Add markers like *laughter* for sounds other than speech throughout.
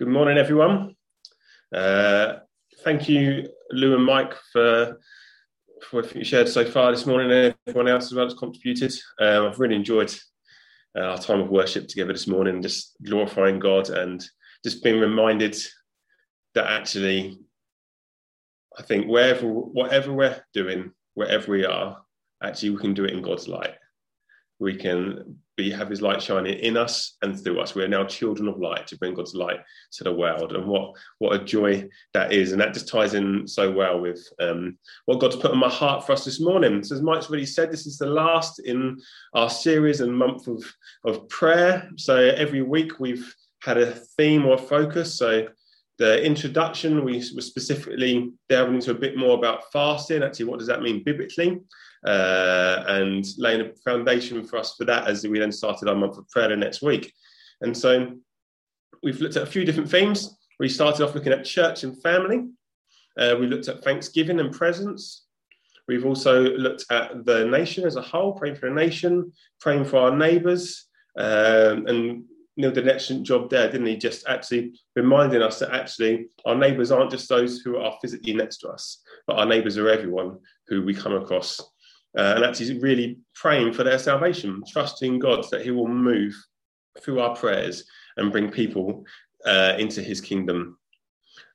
Good morning, everyone. Uh, thank you, Lou and Mike, for, for what you shared so far this morning, and everyone else as well has contributed. Um, I've really enjoyed uh, our time of worship together this morning, just glorifying God and just being reminded that actually, I think wherever, whatever we're doing, wherever we are, actually we can do it in God's light. We can be have his light shining in us and through us. We're now children of light to bring God's light to the world. And what what a joy that is. And that just ties in so well with um, what God's put on my heart for us this morning. So as Mike's already said, this is the last in our series and month of, of prayer. So every week we've had a theme or focus. So the introduction, we were specifically delving into a bit more about fasting. Actually, what does that mean biblically? Uh, and laying a foundation for us for that as we then started our month of prayer next week. And so we've looked at a few different themes. We started off looking at church and family. Uh, we looked at thanksgiving and presence. We've also looked at the nation as a whole, praying for the nation, praying for our neighbours. Um, and Neil did an excellent job there, didn't he? Just actually reminding us that actually our neighbours aren't just those who are physically next to us, but our neighbours are everyone who we come across uh, and actually really praying for their salvation, trusting God that He will move through our prayers and bring people uh, into His kingdom.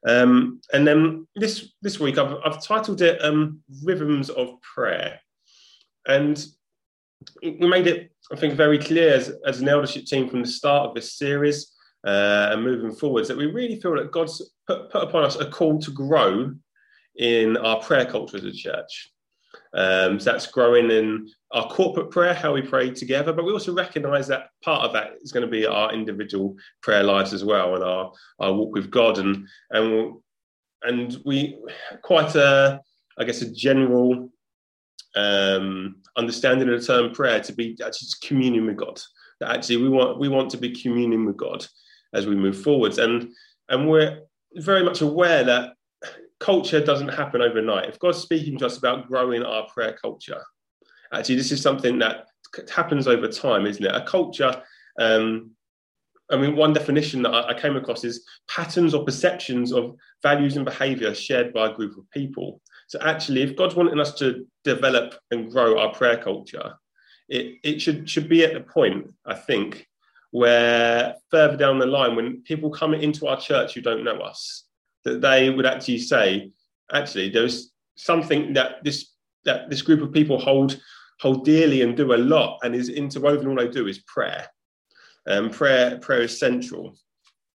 Um, and then this this week I've, I've titled it um, "Rhythms of Prayer," and we made it I think very clear as, as an eldership team from the start of this series uh, and moving forwards that we really feel that God's put, put upon us a call to grow in our prayer culture as a church. Um, so that's growing in our corporate prayer, how we pray together, but we also recognize that part of that is going to be our individual prayer lives as well and our, our walk with God. And, and, and we quite a, I guess, a general um, understanding of the term prayer to be actually communion with God. That actually we want, we want to be communing with God as we move forwards. And, and we're very much aware that culture doesn't happen overnight. If God's speaking to us about growing our prayer culture, actually, this is something that happens over time, isn't it? A culture, um, I mean, one definition that I, came across is patterns or perceptions of values and behavior shared by a group of people. So, actually, if God's wanting us to develop and grow our prayer culture, it, it should, should be at the point, I think, where further down the line, when people come into our church who don't know us, that they would actually say, actually, there's something that this that this group of people hold hold dearly and do a lot, and is interwoven. All they do is prayer, and um, prayer prayer is central.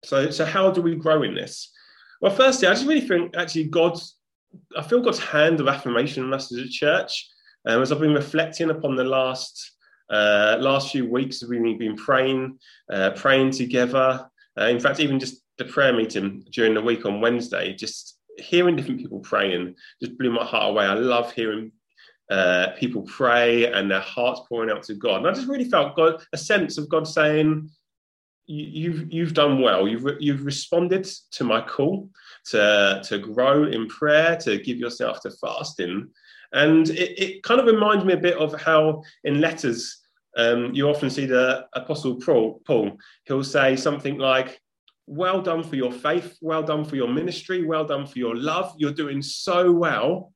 So, so how do we grow in this? Well, firstly, I just really think actually God's I feel God's hand of affirmation on us as a church. Um, as I've been reflecting upon the last uh, last few weeks, we've been praying, uh, praying together. Uh, in fact, even just the prayer meeting during the week on Wednesday, just hearing different people praying just blew my heart away. I love hearing uh, people pray and their hearts pouring out to God. And I just really felt God a sense of God saying, "You've you've done well. You've you've responded to my call to to grow in prayer, to give yourself to fasting." And it, it kind of reminds me a bit of how in letters um, you often see the Apostle Paul. Paul he'll say something like, well done for your faith, well done for your ministry, well done for your love. You're doing so well.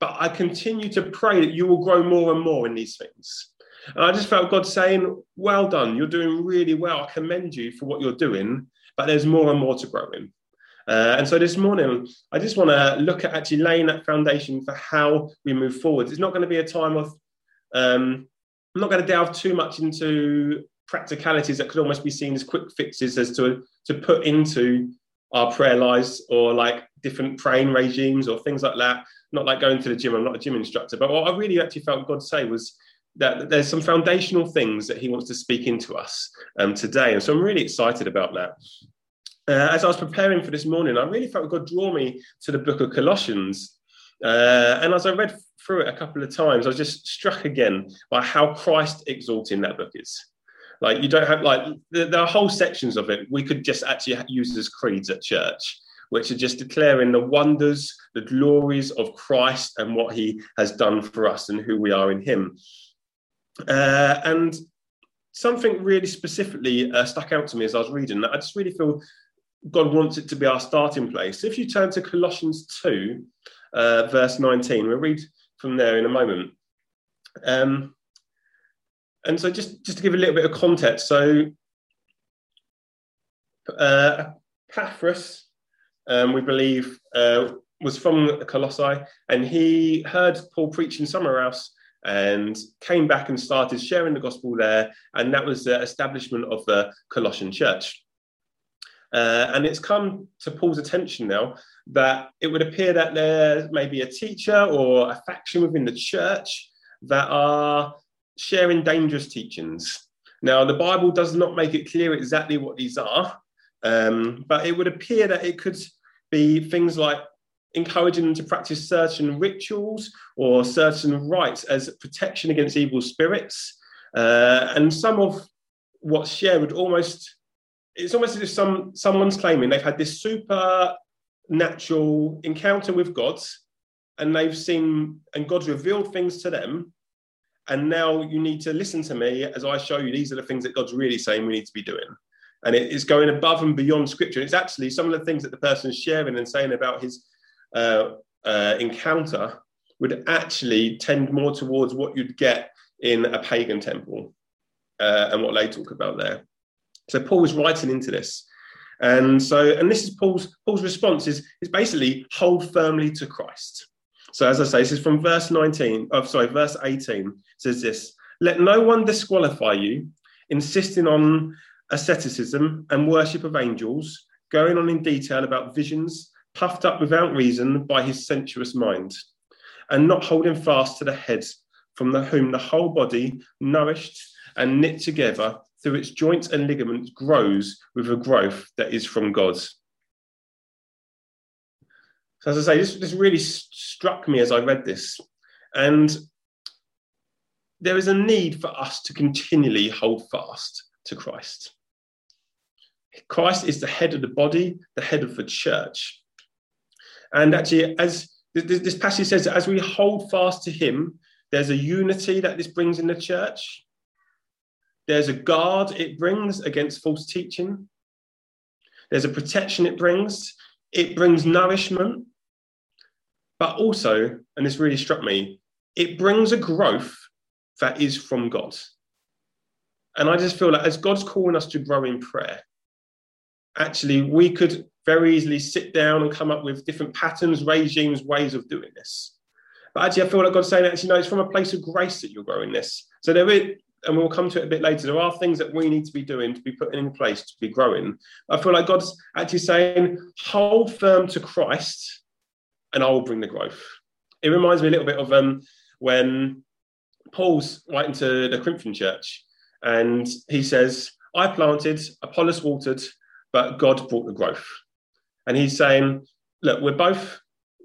But I continue to pray that you will grow more and more in these things. And I just felt God saying, Well done, you're doing really well. I commend you for what you're doing, but there's more and more to grow in. Uh, and so this morning, I just want to look at actually laying that foundation for how we move forward. It's not going to be a time of, um, I'm not going to delve too much into practicalities that could almost be seen as quick fixes as to to put into our prayer lives or like different praying regimes or things like that. Not like going to the gym. I'm not a gym instructor, but what I really actually felt God say was that there's some foundational things that He wants to speak into us um, today, and so I'm really excited about that. Uh, as I was preparing for this morning, I really felt God draw me to the book of Colossians. Uh, and as I read through it a couple of times, I was just struck again by how Christ exalting that book is. Like you don't have like there are whole sections of it we could just actually use as creeds at church, which are just declaring the wonders, the glories of Christ and what He has done for us and who we are in Him. Uh, and something really specifically uh, stuck out to me as I was reading. I just really feel God wants it to be our starting place. If you turn to Colossians 2, uh, verse 19, we'll read from there in a moment. Um, and so, just, just to give a little bit of context, so uh, Epaphras, um, we believe, uh, was from Colossae, and he heard Paul preaching somewhere else and came back and started sharing the gospel there. And that was the establishment of the Colossian church. Uh, and it's come to Paul's attention now that it would appear that there may be a teacher or a faction within the church that are sharing dangerous teachings. Now, the Bible does not make it clear exactly what these are, um, but it would appear that it could be things like encouraging them to practice certain rituals or certain rites as protection against evil spirits. Uh, and some of what's shared would almost, it's almost as if some, someone's claiming they've had this supernatural encounter with God and they've seen, and God's revealed things to them. And now you need to listen to me as I show you these are the things that God's really saying we need to be doing. And it is going above and beyond scripture. It's actually some of the things that the person is sharing and saying about his uh, uh, encounter would actually tend more towards what you'd get in a pagan temple uh, and what they talk about there. So Paul is writing into this. And so, and this is Paul's Paul's response is, is basically hold firmly to Christ. So as I say, this is from verse 19, oh, sorry, verse 18 says this, let no one disqualify you, insisting on asceticism and worship of angels, going on in detail about visions puffed up without reason by his sensuous mind, and not holding fast to the head, from the whom the whole body, nourished and knit together through its joints and ligaments, grows with a growth that is from God. So, as I say, this, this really struck me as I read this. And there is a need for us to continually hold fast to Christ. Christ is the head of the body, the head of the church. And actually, as this passage says, as we hold fast to him, there's a unity that this brings in the church. There's a guard it brings against false teaching. There's a protection it brings. It brings nourishment. But also, and this really struck me, it brings a growth that is from God. And I just feel like as God's calling us to grow in prayer, actually, we could very easily sit down and come up with different patterns, regimes, ways of doing this. But actually, I feel like God's saying, actually, no, it's from a place of grace that you're growing this. So there is, and we'll come to it a bit later, there are things that we need to be doing to be putting in place to be growing. I feel like God's actually saying, hold firm to Christ and I will bring the growth. It reminds me a little bit of um, when Paul's writing to the Corinthian church and he says, I planted, Apollos watered, but God brought the growth. And he's saying, look, we're both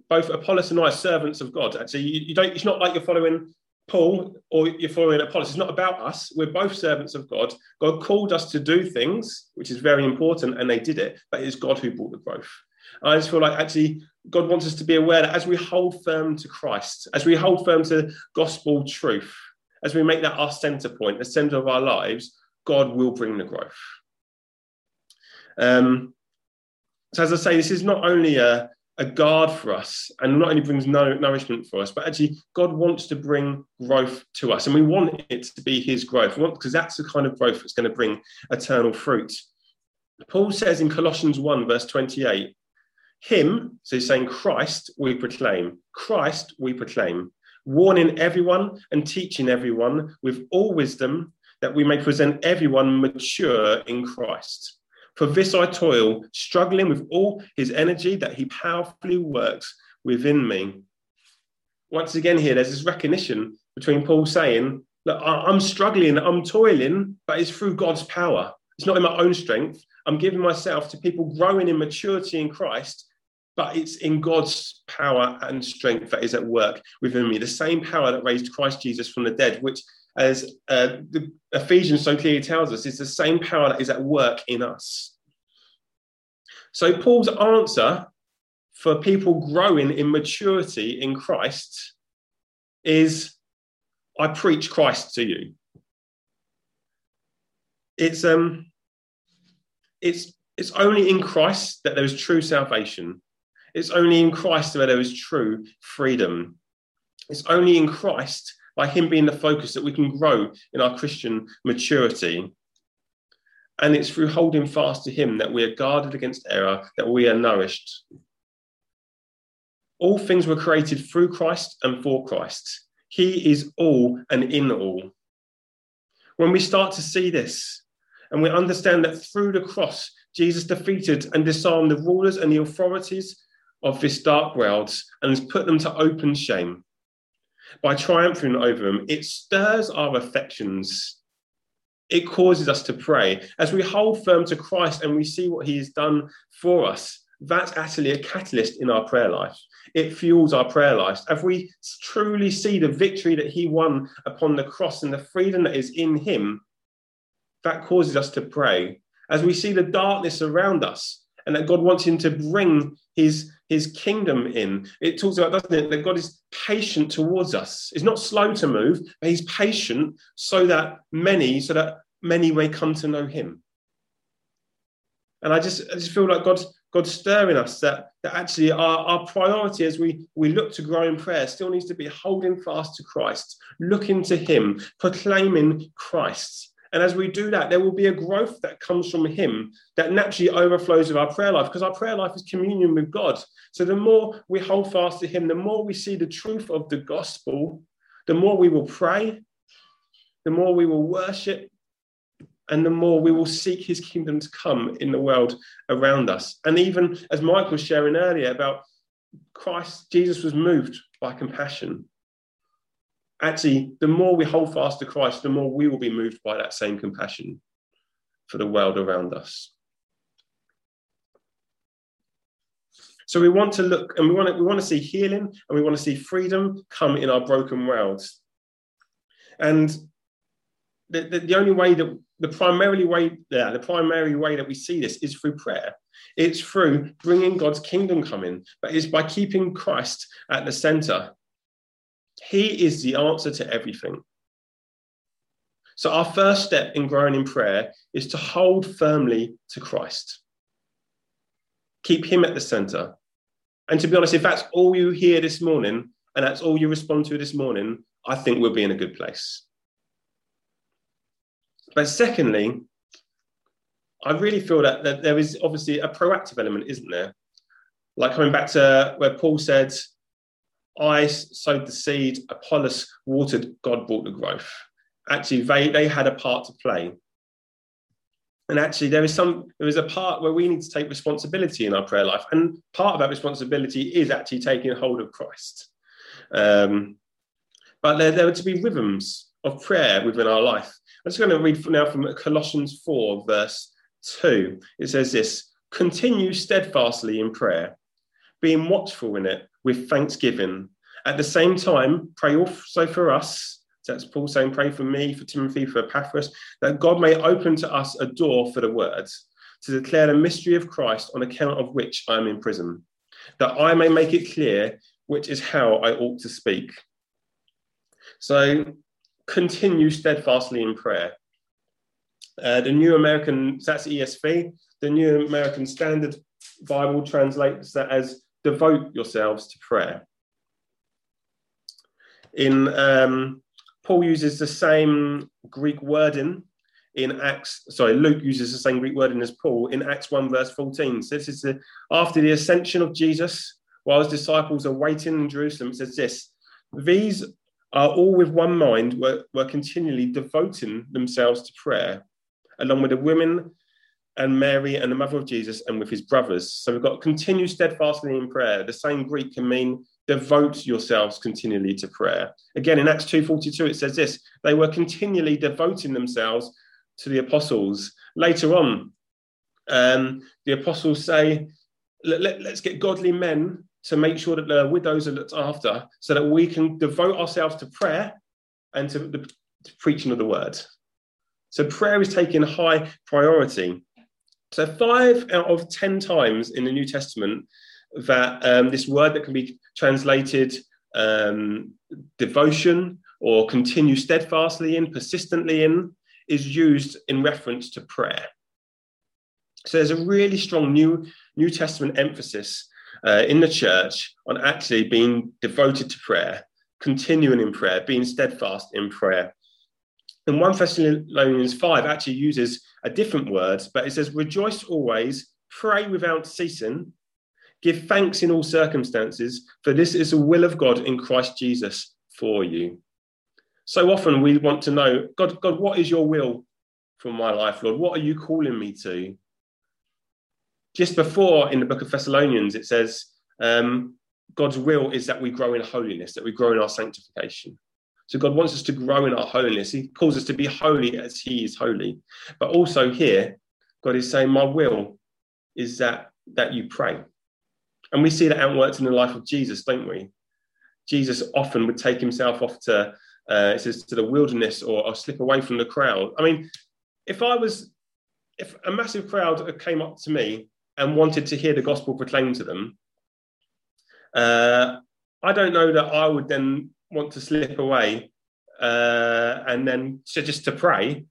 both Apollos and I servants of God. Actually, you, you, don't. It's not like you're following Paul or you're following Apollos. It's not about us. We're both servants of God. God called us to do things, which is very important, and they did it. But it's God who brought the growth. I just feel like actually God wants us to be aware that as we hold firm to Christ, as we hold firm to gospel truth, as we make that our center point, the center of our lives, God will bring the growth. Um, so as I say, this is not only a, a guard for us and not only brings no, nourishment for us, but actually God wants to bring growth to us. And we want it to be his growth because that's the kind of growth that's going to bring eternal fruit. Paul says in Colossians 1, verse 28, him, so he's saying Christ, we proclaim. Christ, we proclaim, warning everyone and teaching everyone with all wisdom that we may present everyone mature in Christ. For this I toil, struggling with all his energy that he powerfully works within me. Once again, here, there's this recognition between Paul saying, Look, I'm struggling, I'm toiling, but it's through God's power. It's not in my own strength. I'm giving myself to people growing in maturity in Christ, but it's in God's power and strength that is at work within me. The same power that raised Christ Jesus from the dead, which as uh, the Ephesians so clearly tells us, is the same power that is at work in us. So, Paul's answer for people growing in maturity in Christ is I preach Christ to you. It's um it's It's only in Christ that there is true salvation. It's only in Christ where there is true freedom. It's only in Christ, by Him being the focus, that we can grow in our Christian maturity. And it's through holding fast to Him that we are guarded against error, that we are nourished. All things were created through Christ and for Christ. He is all and in all. When we start to see this and we understand that through the cross, Jesus defeated and disarmed the rulers and the authorities of this dark world and has put them to open shame. By triumphing over them, it stirs our affections. It causes us to pray. As we hold firm to Christ and we see what he has done for us, that's actually a catalyst in our prayer life. It fuels our prayer life. If we truly see the victory that he won upon the cross and the freedom that is in him, that causes us to pray. As we see the darkness around us and that God wants him to bring his, his kingdom in, it talks about, doesn't it, that God is patient towards us. He's not slow to move, but he's patient so that many, so that many may come to know him. And I just, I just feel like God's God's stirring us that, that actually our, our priority as we, we look to grow in prayer still needs to be holding fast to Christ, looking to Him, proclaiming Christ. And as we do that, there will be a growth that comes from Him that naturally overflows with our prayer life because our prayer life is communion with God. So the more we hold fast to Him, the more we see the truth of the gospel, the more we will pray, the more we will worship, and the more we will seek his kingdom to come in the world around us. And even as Mike was sharing earlier about Christ, Jesus was moved by compassion. Actually, the more we hold fast to Christ, the more we will be moved by that same compassion for the world around us. So we want to look and we want to, we want to see healing and we want to see freedom come in our broken worlds. And the, the, the only way that the primarily way yeah, the primary way that we see this is through prayer. It's through bringing God's kingdom coming, but it's by keeping Christ at the center. He is the answer to everything. So our first step in growing in prayer is to hold firmly to Christ. Keep him at the center. And to be honest, if that's all you hear this morning and that's all you respond to this morning, I think we'll be in a good place. But secondly, I really feel that, that there is obviously a proactive element, isn't there? Like coming back to where Paul said, I sowed the seed, Apollos watered, God brought the growth. Actually, they, they had a part to play. And actually, there is some there is a part where we need to take responsibility in our prayer life. And part of that responsibility is actually taking hold of Christ. Um, but there, there are to be rhythms of prayer within our life. I'm just going to read now from Colossians 4, verse 2. It says this Continue steadfastly in prayer, being watchful in it with thanksgiving. At the same time, pray also for us. That's Paul saying, Pray for me, for Timothy, for Epaphras, that God may open to us a door for the words, to declare the mystery of Christ, on account of which I am in prison, that I may make it clear which is how I ought to speak. So continue steadfastly in prayer. Uh, the New American, that's ESV, the New American Standard Bible translates that as devote yourselves to prayer. In um, Paul uses the same Greek wording in Acts, sorry, Luke uses the same Greek wording as Paul in Acts 1, verse 14. So this is the, after the ascension of Jesus, while his disciples are waiting in Jerusalem, it says this These are all with one mind were, were continually devoting themselves to prayer, along with the women and Mary and the mother of Jesus and with his brothers. So we've got continue steadfastly in prayer. The same Greek can mean devote yourselves continually to prayer. Again, in Acts 2.42, it says this, they were continually devoting themselves to the apostles. Later on, um, the apostles say, let, let's get godly men to make sure that the widows are looked after so that we can devote ourselves to prayer and to the to preaching of the word. So prayer is taking high priority. So five out of 10 times in the New Testament that um, this word that can be translated um, devotion or continue steadfastly in, persistently in, is used in reference to prayer. So there's a really strong New, New Testament emphasis uh, in the church on actually being devoted to prayer, continuing in prayer, being steadfast in prayer. And 1 Thessalonians 5 actually uses a different word, but it says, Rejoice always, pray without ceasing, give thanks in all circumstances, for this is the will of God in Christ Jesus for you. So often we want to know, God, God, what is your will for my life, Lord? What are you calling me to? Just before in the book of Thessalonians, it says, um, God's will is that we grow in holiness, that we grow in our sanctification. So God wants us to grow in our holiness. He calls us to be holy as He is holy. But also here, God is saying, My will is that that you pray. And we see that outworked in the life of Jesus, don't we? Jesus often would take himself off to uh, it says to the wilderness or, or slip away from the crowd. I mean, if I was, if a massive crowd came up to me and wanted to hear the gospel proclaimed to them, uh, I don't know that I would then want to slip away uh, and then just to pray.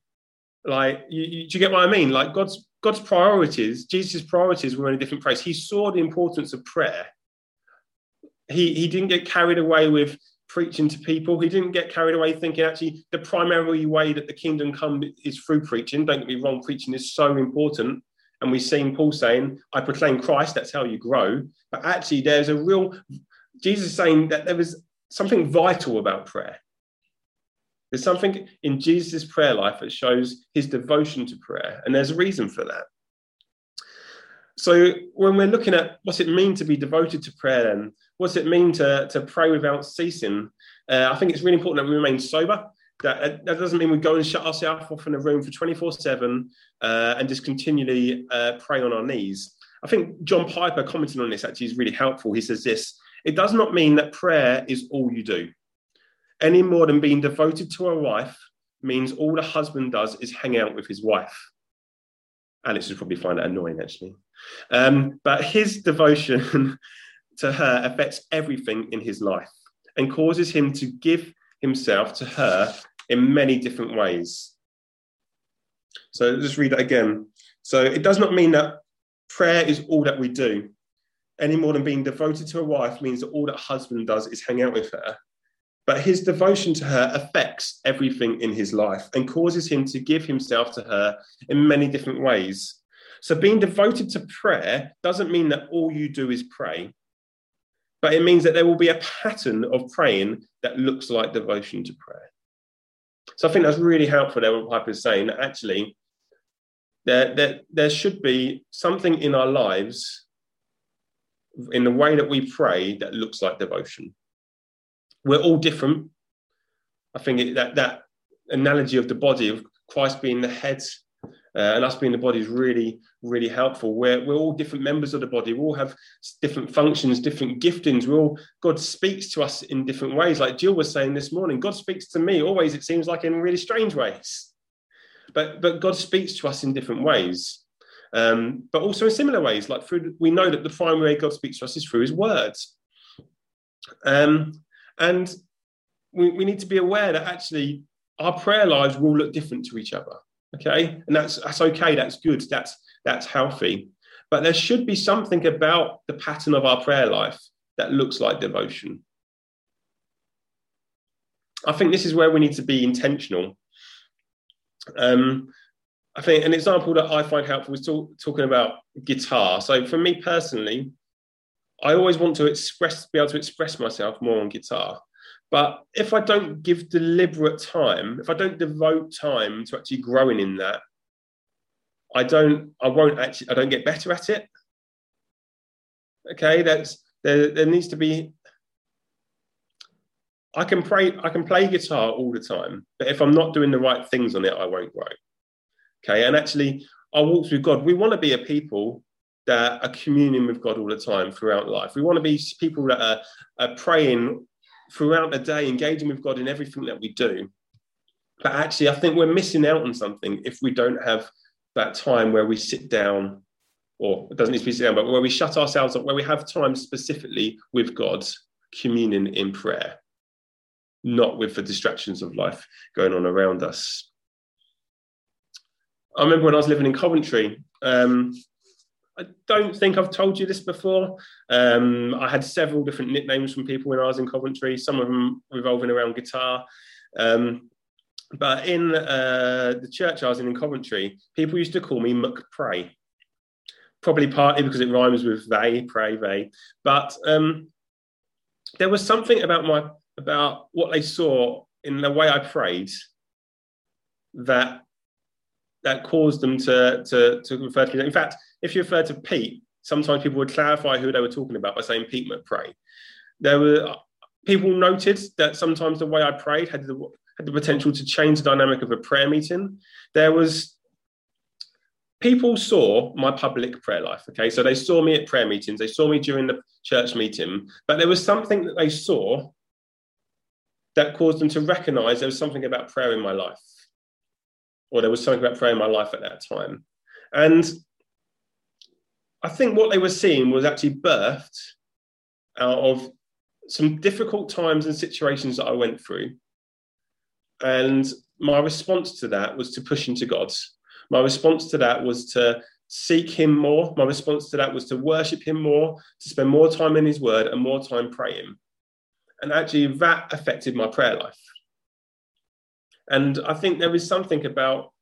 Like, you, you, do you get what I mean? Like God's God's priorities, Jesus' priorities were in a different place. He saw the importance of prayer. He he didn't get carried away with preaching to people. He didn't get carried away thinking actually the primary way that the kingdom come is through preaching. Don't get me wrong, preaching is so important. And we've seen Paul saying, I proclaim Christ, that's how you grow. But actually, there's a real, Jesus saying that there was something vital about prayer. There's something in Jesus' prayer life that shows his devotion to prayer. And there's a reason for that. So when we're looking at what's it mean to be devoted to prayer, then what's it mean to, to pray without ceasing? Uh, I think it's really important that we remain sober. That, that doesn't mean we go and shut ourselves off in a room for 24 7 uh, and just continually uh, pray on our knees. I think John Piper commenting on this actually is really helpful. He says this it does not mean that prayer is all you do, any more than being devoted to a wife means all the husband does is hang out with his wife. Alex would probably find that annoying, actually. Um, but his devotion *laughs* to her affects everything in his life and causes him to give himself to her in many different ways. So just read that again. So it does not mean that prayer is all that we do, any more than being devoted to a wife means that all that husband does is hang out with her. But his devotion to her affects everything in his life and causes him to give himself to her in many different ways. So, being devoted to prayer doesn't mean that all you do is pray, but it means that there will be a pattern of praying that looks like devotion to prayer. So, I think that's really helpful there, what Piper is saying that actually there, there, there should be something in our lives in the way that we pray that looks like devotion. We're all different. I think that that analogy of the body of Christ being the head uh, and us being the body is really, really helpful. We're, we're all different members of the body. We all have different functions, different giftings. We all God speaks to us in different ways. Like Jill was saying this morning, God speaks to me always. It seems like in really strange ways, but but God speaks to us in different ways. Um, but also in similar ways, like through we know that the primary way God speaks to us is through His words. Um, and we, we need to be aware that actually our prayer lives will look different to each other. Okay. And that's that's okay, that's good, that's that's healthy. But there should be something about the pattern of our prayer life that looks like devotion. I think this is where we need to be intentional. Um, I think an example that I find helpful is talk, talking about guitar. So for me personally, I always want to express, be able to express myself more on guitar. But if I don't give deliberate time, if I don't devote time to actually growing in that, I don't, I won't actually, I don't get better at it. Okay, that's there. There needs to be. I can play, I can play guitar all the time, but if I'm not doing the right things on it, I won't grow. Okay, and actually, our walks with God, we want to be a people that are communing with God all the time throughout life. We want to be people that are, are praying throughout the day, engaging with God in everything that we do. But actually, I think we're missing out on something if we don't have that time where we sit down, or it doesn't need to be sit down, but where we shut ourselves up, where we have time specifically with God, communing in prayer, not with the distractions of life going on around us. I remember when I was living in Coventry, Um, I don't think I've told you this before. Um, I had several different nicknames from people when I was in Coventry, some of them revolving around guitar. Um, but in uh, the church I was in in Coventry, people used to call me McPray. Probably partly because it rhymes with they, pray, they. But um, there was something about my about what they saw in the way I prayed that that caused them to, to, to refer to. In fact, if you refer to Pete, sometimes people would clarify who they were talking about by saying Pete McPray. There were people noted that sometimes the way I prayed had the, had the potential to change the dynamic of a prayer meeting. There was people saw my public prayer life. Okay, so they saw me at prayer meetings, they saw me during the church meeting, but there was something that they saw that caused them to recognize there was something about prayer in my life or there was something about prayer in my life at that time. And I think what they were seeing was actually birthed out of some difficult times and situations that I went through. And my response to that was to push into God. My response to that was to seek Him more. My response to that was to worship Him more, to spend more time in His Word and more time praying. And actually, that affected my prayer life. And I think there is something about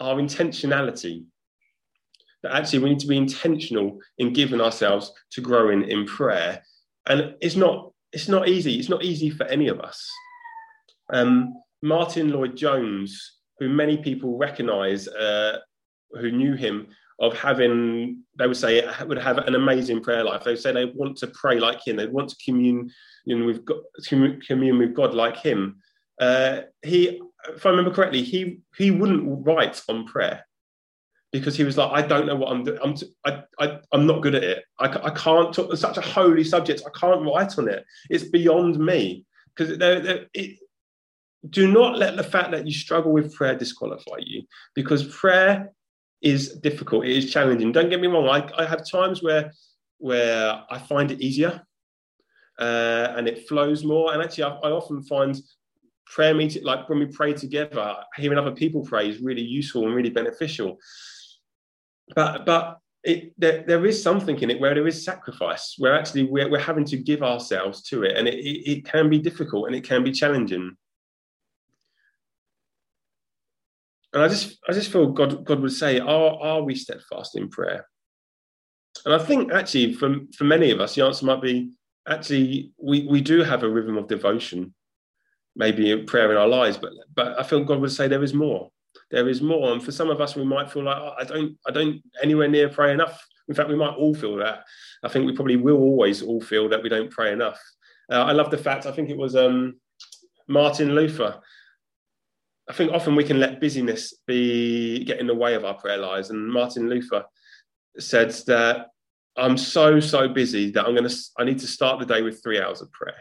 our intentionality that actually we need to be intentional in giving ourselves to growing in prayer. And it's not it's not easy. It's not easy for any of us. Um, Martyn Lloyd-Jones, who many people recognise, uh, who knew him, of having, they would say, would have an amazing prayer life. They would say they want to pray like him. They want to commune, you know, commune with God like him. Uh, he, if I remember correctly, he he wouldn't write on prayer because he was like, I don't know what I'm doing. I'm t- I, I, I'm not good at it. I, I can't talk. It's such a holy subject. I can't write on it. It's beyond me because do not let the fact that you struggle with prayer disqualify you because prayer is difficult. It is challenging. Don't get me wrong. I, I have times where where I find it easier uh, and it flows more. And actually, I, I often find prayer meeting, like when we pray together, hearing other people pray is really useful and really beneficial. But but it, there, there is something in it where there is sacrifice, where actually we're, we're having to give ourselves to it, and it, it, it can be difficult and it can be challenging. And I just I just feel God God would say, are are we steadfast in prayer? And I think actually for for many of us, the answer might be actually we we do have a rhythm of devotion maybe prayer in our lives, but but I feel God would say there is more. There is more, and for some of us, we might feel like oh, I don't I don't anywhere near pray enough. In fact, we might all feel that. I think we probably will always all feel that we don't pray enough. Uh, I love the fact. I think it was um, Martin Luther. I think often we can let busyness be get in the way of our prayer lives, and Martin Luther said that I'm so so busy that I'm gonna I need to start the day with three hours of prayer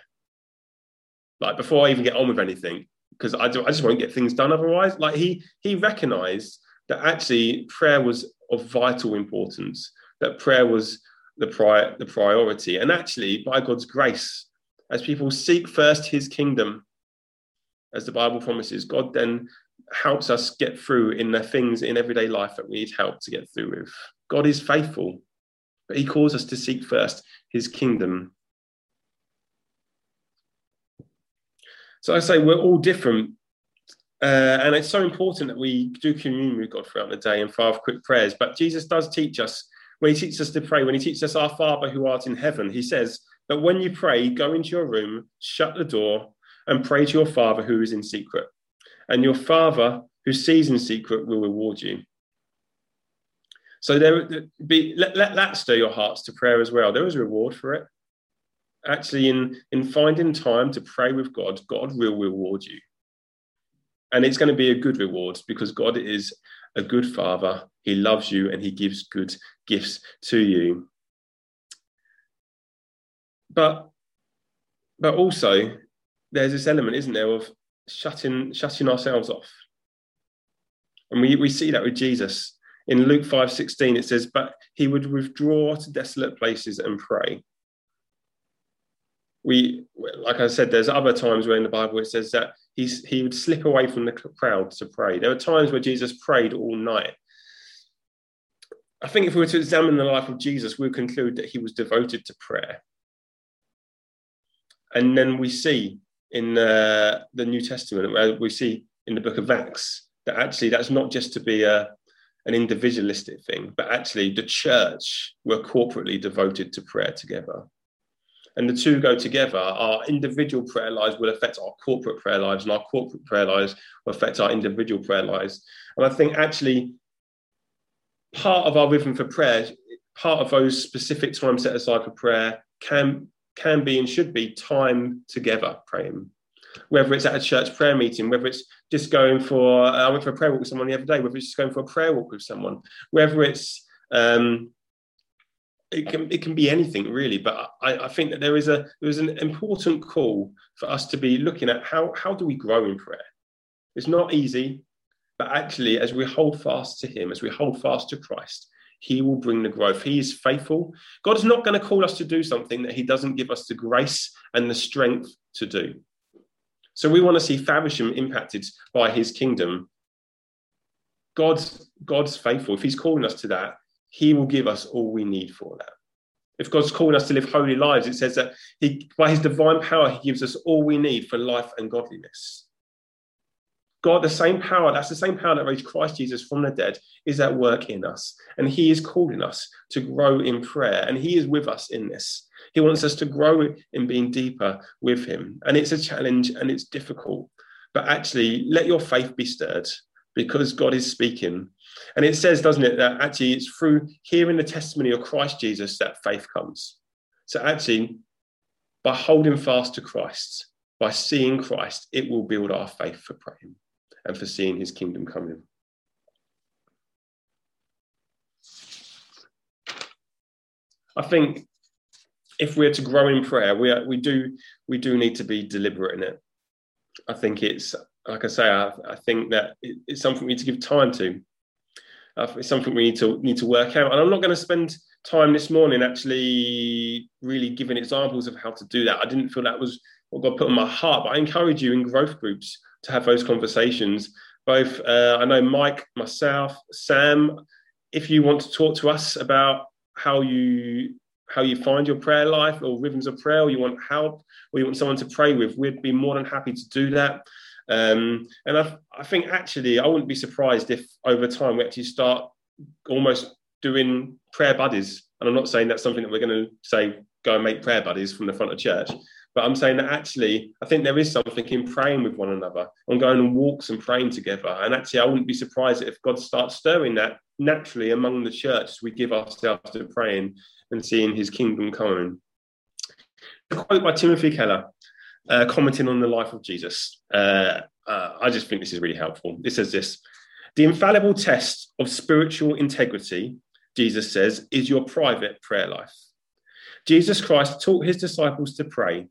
like before I even get on with anything, because I, do, I just won't get things done otherwise. Like he he recognized that actually prayer was of vital importance, that prayer was the pri- the priority, and actually by God's grace, as people seek first His kingdom, as the Bible promises, God then helps us get through in the things in everyday life that we need help to get through with. God is faithful, but He calls us to seek first His kingdom So I say we're all different. Uh, and it's so important that we do commune with God throughout the day and five quick prayers. But Jesus does teach us, when he teaches us to pray, when he teaches us, Our Father who art in heaven, he says that when you pray, go into your room, shut the door, and pray to your Father who is in secret. And your Father who sees in secret will reward you. So there, be, let, let that stir your hearts to prayer as well. There is a reward for it actually in in finding time to pray with god god will reward you. And it's going to be a good reward because god is a good father. He loves you and he gives good gifts to you. But but also there's this element isn't there of shutting shutting ourselves off. And we, we see that with jesus. In luke 5 16 it says but he would withdraw to desolate places and pray we, like I said, there's other times where in the Bible it says that he's, he would slip away from the crowd to pray. There were times where Jesus prayed all night. I think if we were to examine the life of Jesus, we would conclude that he was devoted to prayer. And then we see in uh, the New Testament, where we see in the book of Acts, that actually that's not just to be a, an individualistic thing, but actually the church were corporately devoted to prayer together. And the two go together. Our individual prayer lives will affect our corporate prayer lives, and our corporate prayer lives will affect our individual prayer lives. And I think actually part of our rhythm for prayer, part of those specific times set aside for prayer can can be and should be time together praying. Whether it's at a church prayer meeting, whether it's just going for, uh, I went for a prayer walk with someone the other day, whether it's just going for a prayer walk with someone, whether it's, um, it can it can be anything really, but I, I think that there is a there is an important call for us to be looking at how how do we grow in prayer. It's not easy, but actually, as we hold fast to Him, as we hold fast to Christ, He will bring the growth. He is faithful. God is not going to call us to do something that He doesn't give us the grace and the strength to do. So we want to see Faversham impacted by His kingdom. God's, God's faithful. If He's calling us to that, He will give us all we need for that. If God's calling us to live holy lives, it says that he, by His divine power, He gives us all we need for life and godliness. God, the same power, that's the same power that raised Christ Jesus from the dead, is at work in us. And He is calling us to grow in prayer. And He is with us in this. He wants us to grow in being deeper with Him. And it's a challenge and it's difficult. But actually, let your faith be stirred because God is speaking. And it says, doesn't it, that actually it's through hearing the testimony of Christ Jesus that faith comes. So actually, by holding fast to Christ, by seeing Christ, it will build our faith for praying and for seeing his kingdom coming. I think if we're to grow in prayer, we, are, we, do, we do need to be deliberate in it. I think it's, like I say, I, I think that it, it's something we need to give time to. Uh, it's something we need to need to work out. And I'm not going to spend time this morning actually really giving examples of how to do that. I didn't feel that was what God put on my heart, but I encourage you in growth groups to have those conversations. Both, uh, I know Mike, myself, Sam, if you want to talk to us about how you how you find your prayer life or rhythms of prayer, or you want help, or you want someone to pray with, we'd be more than happy to do that. Um, and I, I think actually, I wouldn't be surprised if over time we actually start almost doing prayer buddies. And I'm not saying that's something that we're going to say go and make prayer buddies from the front of church, but I'm saying that actually, I think there is something in praying with one another, and going on walks and praying together. And actually, I wouldn't be surprised if God starts stirring that naturally among the church as we give ourselves to praying and seeing his kingdom coming. A quote by Timothy Keller, uh, commenting on the life of Jesus. Uh, uh, I just think this is really helpful. It says this The infallible test of spiritual integrity, Jesus says, is your private prayer life. Jesus Christ taught his disciples to pray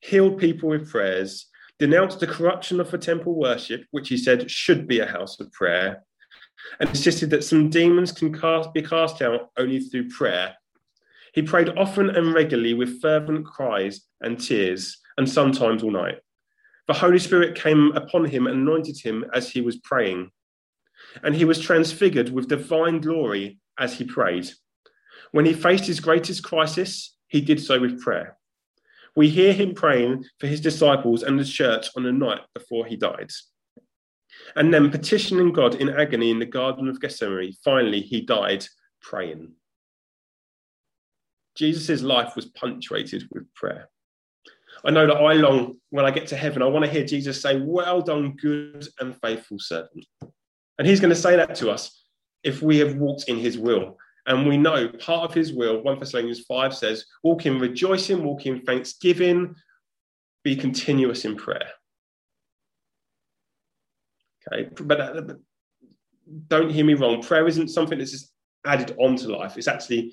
healed people with prayers, denounced the corruption of the temple worship, which he said should be a house of prayer, and insisted that some demons can cast, be cast out only through prayer. He prayed often and regularly with fervent cries and tears, and sometimes all night. The Holy Spirit came upon him and anointed him as he was praying. And he was transfigured with divine glory as he prayed. When he faced his greatest crisis, he did so with prayer. We hear him praying for his disciples and the church on the night before he died. And then petitioning God in agony in the Garden of Gethsemane, finally he died praying. Jesus' life was punctuated with prayer. I know that I long, when I get to heaven, I want to hear Jesus say, Well done, good and faithful servant. And he's going to say that to us if we have walked in his will and we know part of his will, 1 Thessalonians 5 says, walk in rejoicing, walk in thanksgiving, be continuous in prayer. Okay, but, uh, don't hear me wrong. Prayer isn't something that's just added onto life. It's actually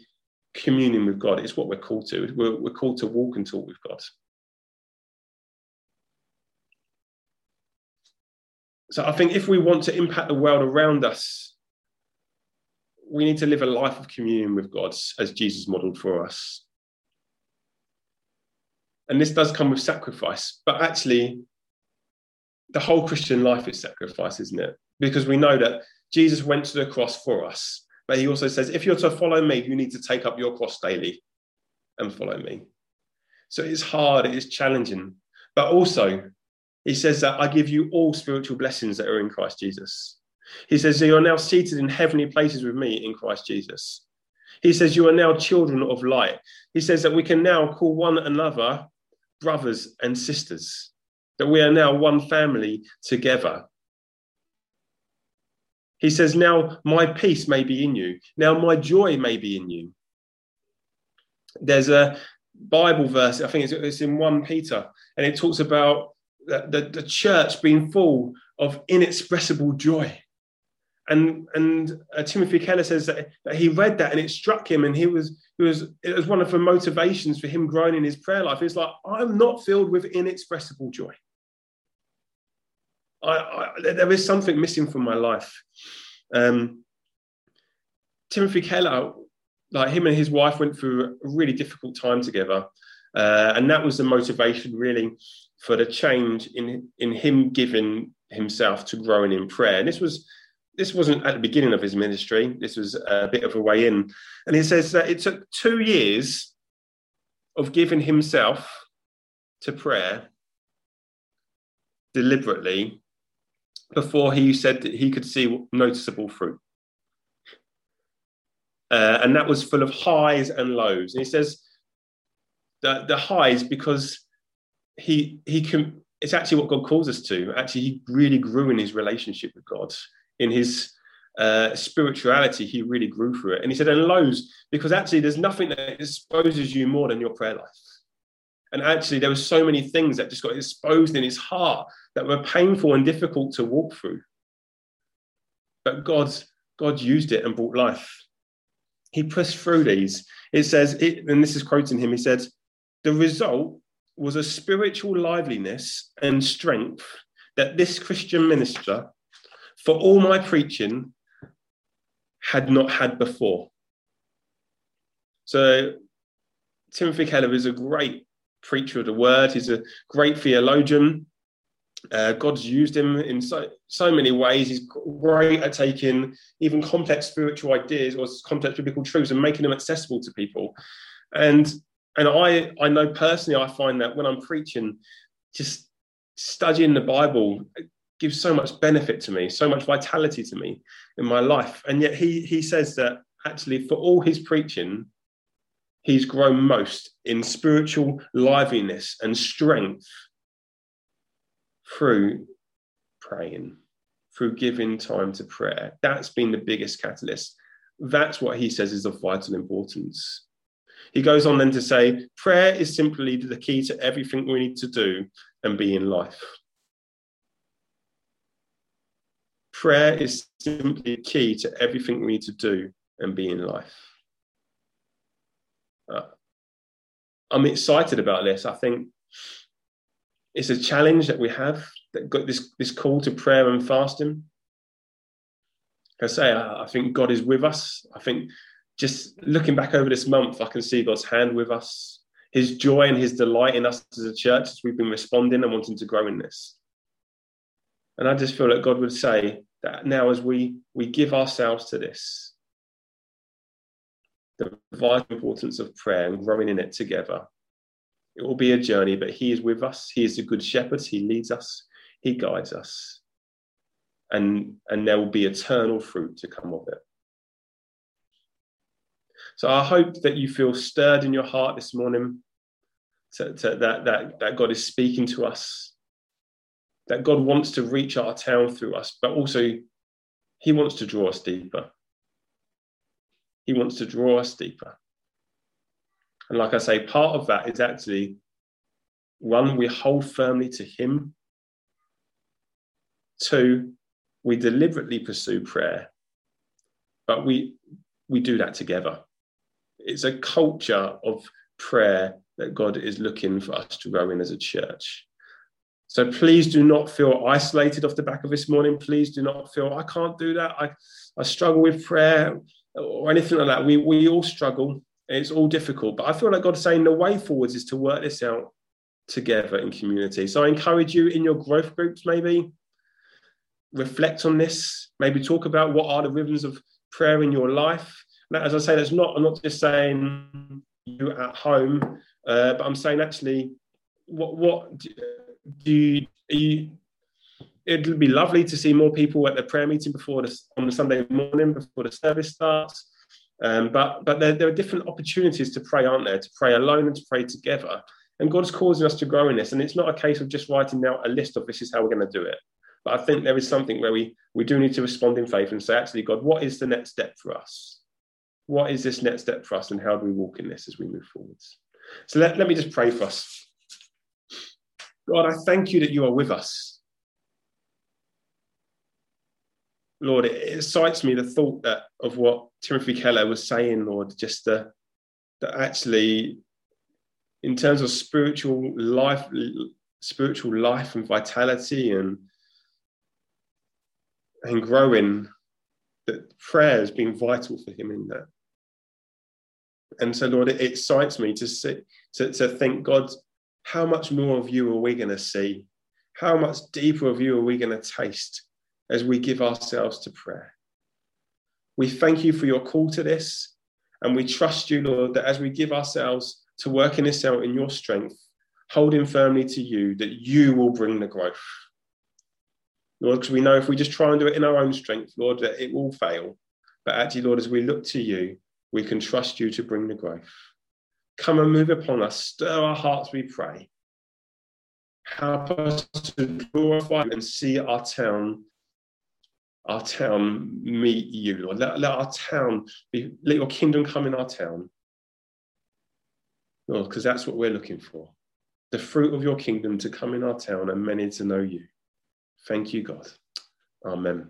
communion with God. It's what we're called to. We're, we're called to walk and talk with God. So I think if we want to impact the world around us we need to live a life of communion with God as Jesus modeled for us. And this does come with sacrifice, but actually, the whole Christian life is sacrifice, isn't it? Because we know that Jesus went to the cross for us. But he also says, if you're to follow me, you need to take up your cross daily and follow me. So it's hard, it is challenging. But also, he says that I give you all spiritual blessings that are in Christ Jesus. He says that you're now seated in heavenly places with me in Christ Jesus. He says you are now children of light. He says that we can now call one another brothers and sisters, that we are now one family together. He says, Now my peace may be in you. Now my joy may be in you. There's a Bible verse, I think it's, in 1 Peter, and it talks about the, the, the church being full of inexpressible joy. And and uh, Timothy Keller says that, that he read that and it struck him, and he was he was it was one of the motivations for him growing in his prayer life. It's like I'm not filled with inexpressible joy. I, I, there is something missing from my life. Um, Timothy Keller, like him and his wife, went through a really difficult time together, uh, and that was the motivation really for the change in in him giving himself to growing in prayer. And this was this wasn't at the beginning of his ministry. This was a bit of a way in, and he says that it took two years of giving himself to prayer deliberately before he said that he could see noticeable fruit. Uh, and that was full of highs and lows. And he says that the highs because he he can. It's actually what God calls us to. Actually, he really grew in his relationship with God, in his uh, spirituality. He really grew through it. And he said, and lows because actually there's nothing that exposes you more than your prayer life. And actually, there were so many things that just got exposed in his heart that were painful and difficult to walk through. But God, God used it and brought life. He pushed through these. It says, it, and this is quoting him, he said, the result was a spiritual liveliness and strength that this Christian minister, for all my preaching, had not had before. So, Timothy Keller is a great preacher of the word. He's a great theologian. Uh, God's used him in so, so many ways. He's great at taking even complex spiritual ideas or complex biblical truths and making them accessible to people. And and I I know personally I find that when I'm preaching, just studying the Bible gives so much benefit to me, so much vitality to me in my life. And yet he he says that actually for all his preaching, he's grown most in spiritual liveliness and strength through praying, through giving time to prayer. That's been the biggest catalyst. That's what he says is of vital importance. He goes on then to say, prayer is simply the key to everything we need to do and be in life. Prayer is simply the key to everything we need to do and be in life. Uh, I'm excited about this. I think it's a challenge that we have that got this, this call to prayer and fasting. I say, I, I think God is with us. I think just looking back over this month, I can see God's hand with us, his joy and his delight in us as a church as we've been responding and wanting to grow in this. And I just feel that God would say that now as we, we give ourselves to this, the vital importance of prayer and growing in it together. It will be a journey, but He is with us. He is a good shepherd. He leads us, He guides us. And, and there will be eternal fruit to come of it. So I hope that you feel stirred in your heart this morning to, to that, that, that God is speaking to us, that God wants to reach our town through us, but also He wants to draw us deeper. He wants to draw us deeper. And like I say, part of that is actually one, we hold firmly to Him. Two, we deliberately pursue prayer, but we, we do that together. It's a culture of prayer that God is looking for us to grow in as a church. So please do not feel isolated off the back of this morning. Please do not feel I can't do that. I, I struggle with prayer or anything like that. We, we all struggle. It's all difficult. But I feel like God's saying the way forwards is to work this out together in community. So I encourage you in your growth groups, maybe reflect on this, maybe talk about what are the rhythms of prayer in your life. As I say, that's not, I'm not just saying you at home, uh, but I'm saying actually, what, what do you, you, It'd be lovely to see more people at the prayer meeting before the, on the Sunday morning before the service starts. Um, but but there, there, are different opportunities to pray, aren't there? To pray alone and to pray together. And God's causing us to grow in this. And it's not a case of just writing out a list of this is how we're going to do it. But I think there is something where we, we do need to respond in faith and say, actually, God, what is the next step for us? What is this next step for us? And how do we walk in this as we move forwards? So let, let me just pray for us. God, I thank you that you are with us. Lord, it excites me the thought that of what Timothy Keller was saying, Lord, just the, that actually, in terms of spiritual life, spiritual life and vitality and and growing, that prayer has been vital for him in that. And so, Lord, it excites me to see, to, to think, God, how much more of you are we going to see? How much deeper of you are we going to taste as we give ourselves to prayer? We thank you for your call to this, and we trust you, Lord, that as we give ourselves to working this out in your strength, holding firmly to you, that you will bring the growth. Lord, because we know if we just try and do it in our own strength, Lord, that it will fail. But actually, Lord, as we look to you, we can trust you to bring the growth. Come and move upon us, stir our hearts, we pray. Help us to glorify and see our town, our town meet you, Lord. Let, let our town be, let your kingdom come in our town. Lord, because that's what we're looking for. The fruit of your kingdom to come in our town and many to know you. Thank you, God. Amen.